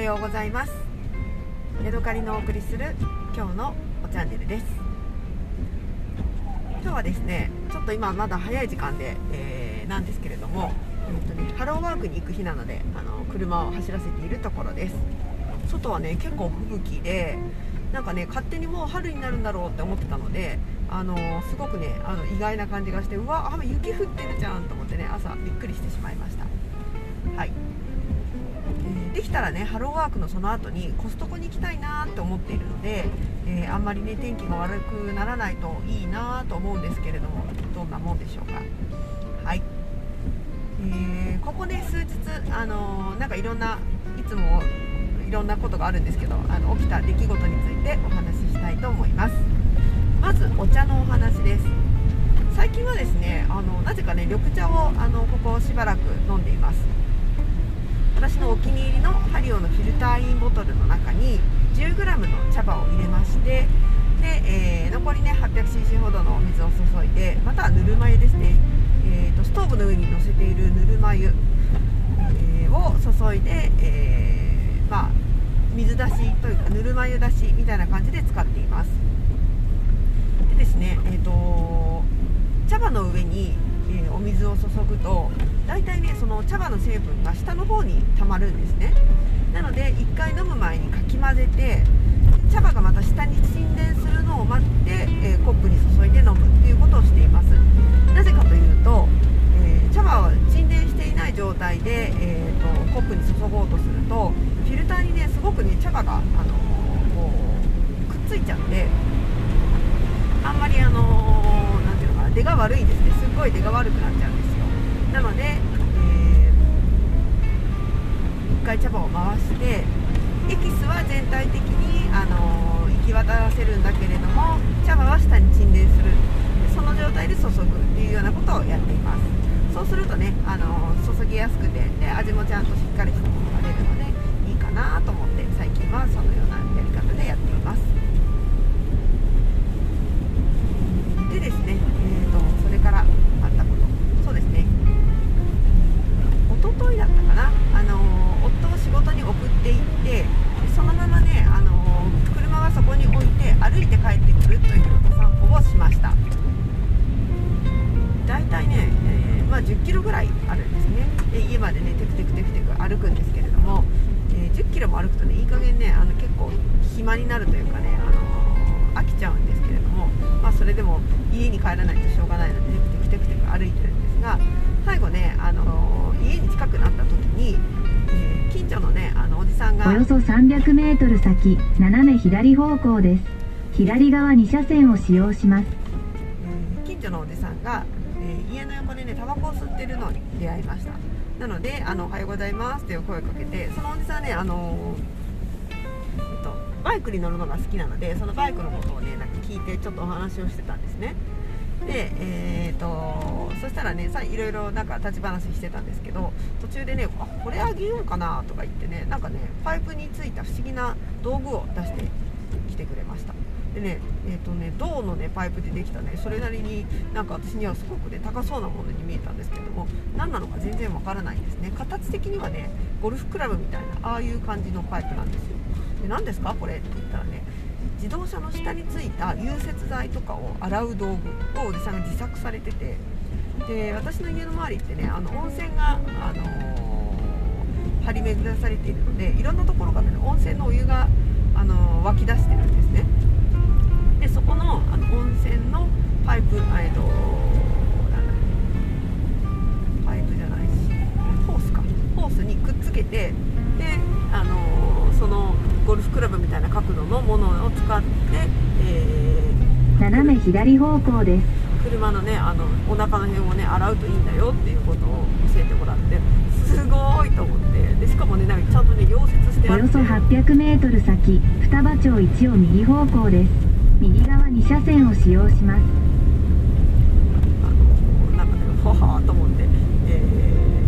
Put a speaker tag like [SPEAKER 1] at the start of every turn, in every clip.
[SPEAKER 1] はようございます。ヤドカリのお送りする今日のおチャンネルです。今日はですねちょっと今まだ早い時間で、えー、なんですけれども、えーとね、ハローワークに行く日なのであの車を走らせているところです。外はね結構吹雪でなんかね勝手にもう春になるんだろうって思ってたのであのー、すごくねあの意外な感じがしてうわ雨雪降ってるじゃんと思ってね朝びっくりしてしまいました。はい、できたらねハローワークのその後にコストコに行きたいなって思っているので、えー、あんまりね天気が悪くならないといいなと思うんですけれどもどんなもんでしょうか。はい、えー、ここね数日あのなんかいろんないつもいろんなことがあるんですけどあの起きた出来事についてお話ししたいと思います。まずお茶のお話です。最近はですねあのなぜかね緑茶をあのここしばらく飲んでいます。私のお気に入りのハリオのフィルターインボトルの中に 10g の茶葉を入れましてで、えー、残りね 800cc ほどのお水を注いでまたはぬるま湯ですね、えーと、ストーブの上に乗せているぬるま湯、えー、を注いで、えー、まあ、水出しというかぬるま湯出しみたいな感じで使っています。でですね、えーと茶葉の上にえー、お水を注ぐと大体ねその茶葉の成分が下の方にたまるんですね。なので1回飲む前にかき混ぜて茶葉がまた下に沈殿するのを待って、えー、コップに注いで飲むっていうことをしています。なぜかというと、えー、茶葉は沈殿していない状態で、えーと、コップに注ごうとするとフィルターにねすごくね茶葉が、あのこうくっついちゃってあんまりあの出が悪いですね。すっごい出が悪くなっちゃうんですよ。なので、えー、1回茶葉を回してエキスは全体的に、あのー、行き渡らせるんだけれども茶葉は下に沈殿する。その状態で注ぐっていうようなことをやっています。そうするとね、あのー、注ぎやすくてで味もちゃんとしっかりしたものが出るのでいいかなと思って最近はそのようなやり方でやっています。でねテクテクテクテク歩くんですけれども、えー、10キロも歩くとねいい加減ねあの結構暇になるというかねあの飽きちゃうんですけれども、まあ、それでも家に帰らないとしょうがないのでテクテクテクテク歩いてるんですが最後ね、あのー、家に近くなった時に、えー、近所のねあのおじさんが
[SPEAKER 2] およそ 300m 先斜め左方向です。左側2車線を使用します、
[SPEAKER 1] えー、近所のおじさんが、え家の横でねタバコを吸ってるのに出会いましたなのであの「おはようございます」っていう声をかけてそのおじさんねあのえっとバイクに乗るのが好きなのでそのバイクのことをねなんか聞いてちょっとお話をしてたんですね。でえーと、そしたらねさいろいろなんか立ち話してたんですけど途中でねあこれあげようかなとか言ってねなんかねパイプについた不思議な道具を出してきてくれました。でねえーとね銅のねパイプでできたね。それなりになんか私にはすごくね高そうなものに見えたんですけども何なのか全然わからないんですね。形的にはねゴルフクラブみたいなああいう感じのパイプなんですよ。で何ですか？これって言ったらね自動車の下についた融雪剤とかを洗う道具をおじさんが自作されててで私の家の周りってねあの温泉が、あのー、張り巡らされているのでいろんなところからね温泉のお湯が、あのー、湧き出してるんですね。でそこのあの温泉のパイプえっとパイプじゃないしホースか。ホースにくっつけてであのー、そのゴルフクラブみたいな角度のものを使って、え
[SPEAKER 2] ー、斜め左方向です。
[SPEAKER 1] 車のねあのお腹の辺をね洗うといいんだよっていうことを教えてもらってすごいと思って。でしかもねなんかちゃんとね溶接して
[SPEAKER 2] およそ 800m 先双葉町1を右方向です右側2車線を使用します。
[SPEAKER 1] あのなんかねほはーと思って、え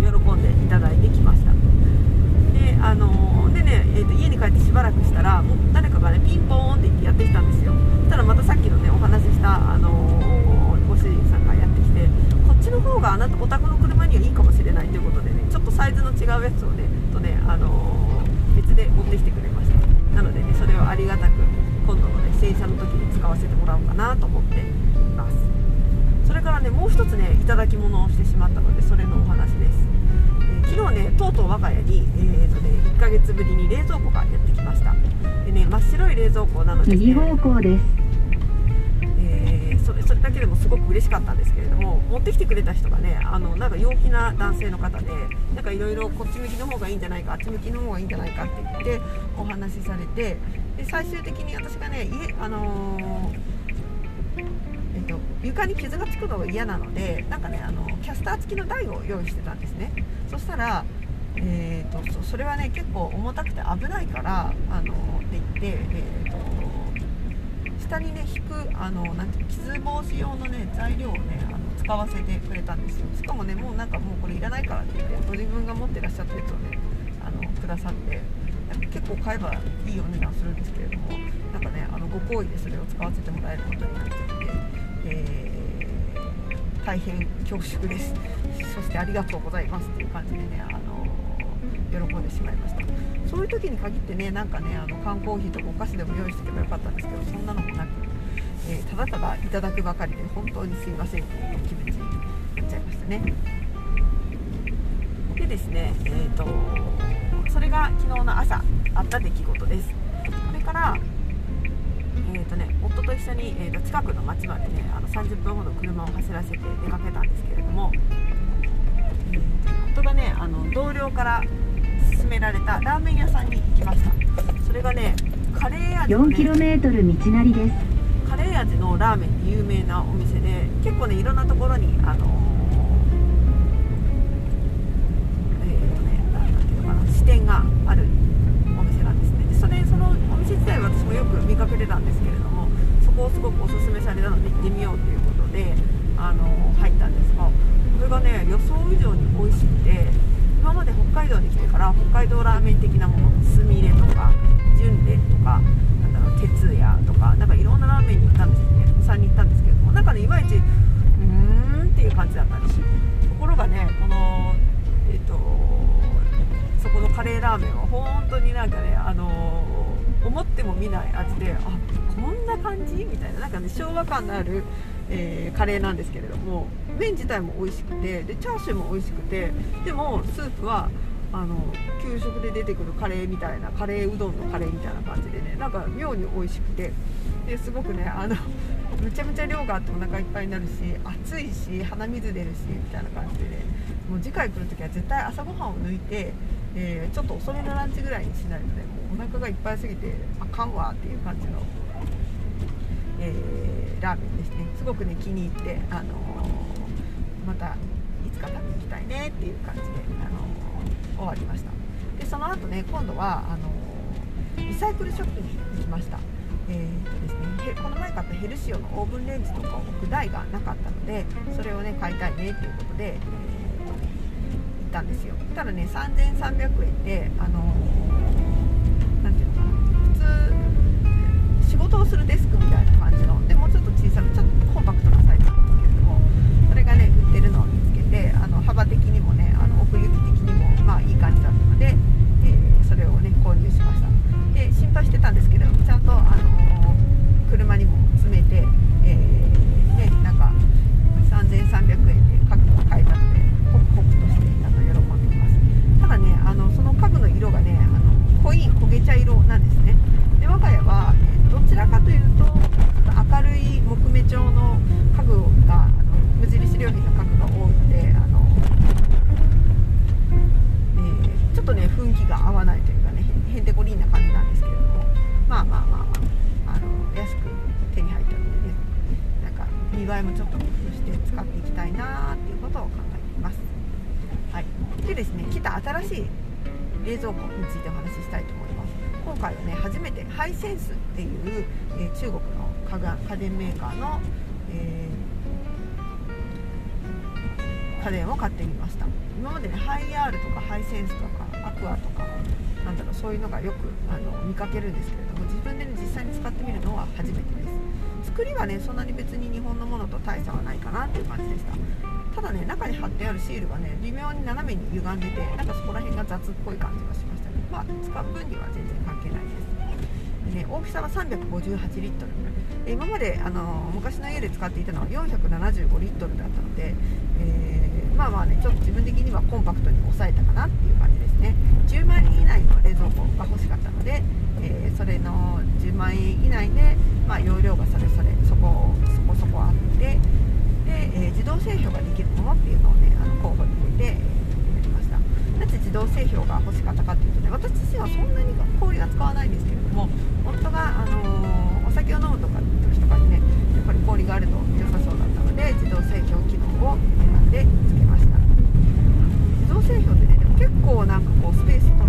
[SPEAKER 1] ー、喜んでいただいてきました。であのでね、えーと、家に帰ってしばらくしたらもう誰かがねピンポーンって言ってやってきたんですよ。そしたらまたさっきのねお話とうとう我が家に、えーとね、1ヶ月ぶりに冷蔵庫がやってきました。でね真っ白い冷蔵庫なので、ね、
[SPEAKER 2] 右方向です。
[SPEAKER 1] それそれだけでもすごく嬉しかったんですけれども持ってきてくれた人がねあのなんか陽気な男性の方でなんかいろいろこっち向きの方がいいんじゃないかあっち向きの方がいいんじゃないかって言ってお話しされてで最終的に私がね家あのーえっと、床に傷がつくのが嫌なのでなんかねあのキャスター付きの台を用意してたんですね。そしたら、えーと、それはね結構重たくて危ないからあのって言って、えーと下にね引くあのなんて傷防止用のね材料をねあの使わせてくれたんですよ。しかもねもうなんかもうこれいらないからって言ってご自分が持ってらっしゃったやつをねあのくださって結構買えばいいお値段するんですけれどもなんかねあのご好意でそれを使わせてもらえることになっちゃって、えー、大変恐縮です。そしてありがとうございますっていう感じでね喜んでしまいました。そういう時に限ってねなんかねあの缶コーヒーとかお菓子でも用意しておけばよかったんですけどそんなのもなく、えー、ただただいただくばかりで本当にすいませんっていう気持ちになっちゃいましたね。でですねえーと、それが昨日の朝あった出来事です。それからえーとね、夫と一緒に、えーと近くの町までねあの30分ほど車を走らせて出かけたんですけれども、えー、夫がねあの同僚から勧められたラーメン屋さんに行きました。それがねカレー味の、ね、
[SPEAKER 2] 4km 道なりです。
[SPEAKER 1] カレー味のラーメンで有名なお店で結構ねいろんなところにあのなんかねあの思っても見ない味であこんな感じ？みたいななんかね昭和感のあるえー、カレーなんですけれども麺自体も美味しくてでチャーシューも美味しくてでもスープはあの給食で出てくるカレーみたいなカレーうどんのカレーみたいな感じでねなんか妙に美味しくてですごくねあのむちゃむちゃ量があってお腹いっぱいになるし暑いし鼻水出るしみたいな感じでねもう次回来る時は絶対朝ごはんを抜いて、えー、ちょっと遅めのランチぐらいにしないとねもうお腹がいっぱいすぎてあかんわっていう感じのえー、ラーメンですね。すごくね気に入って、あのー、またいつか食べに行きたいねっていう感じで、あの、終わりました。でその後ね今度はあのリサイクルショップに行きました。えーとですね、この前買ったヘルシオのオーブンレンジとかを置く台がなかったのでそれをね買いたいねっていうことで、えー、ったんですよ。ただね3300円であのー、ていうのかな普通仕事をするデスクみたいな感じのでもうちょっと小さくちょっとコンパクトなサイズなんですけれどもそれがね売ってるのを見つけてあの幅的にもねあの奥行き的にもまあいい感じだったので、えー、それをね購入しました。で心配してたんですけどちゃんと、あの、車にも詰めて、冷蔵庫についてお話ししたいと思います。今回はね初めてハイセンスっていう、えー、中国の家家電メーカーの、えー、家電を買ってみました今までねハイアールとかハイセンスとかアクアとかなんだろうそういうのがよくあの見かけるんですけれども自分で、ね、実際に使ってみるのは初めてです作りはねそんなに別に日本のものと大差はないかなっていう感じでした。ただね中に貼ってあるシールがね微妙に斜めに歪んでてなんかそこら辺が雑っぽい感じがしましたね。まあ使う分には全然関係ないです。で、ね、大きさが358リットル。え今まであの昔の家で使っていたのは475リットルだったので、えーまあまあねちょっと自分的にはコンパクトに抑えたかなっていう感じですね。10万円以内の冷蔵庫が欲しかったので、えーそれの10万円以内で、まあ、容量がそれぞれそこそこそこあってで、えー自動製氷ができるものっていうのをねあの候補に入れて、えーやりました。なぜ自動製氷が欲しかったかっていうとね私自身はそんなに氷は使わないんですけれども夫があの構なんかこうスペース取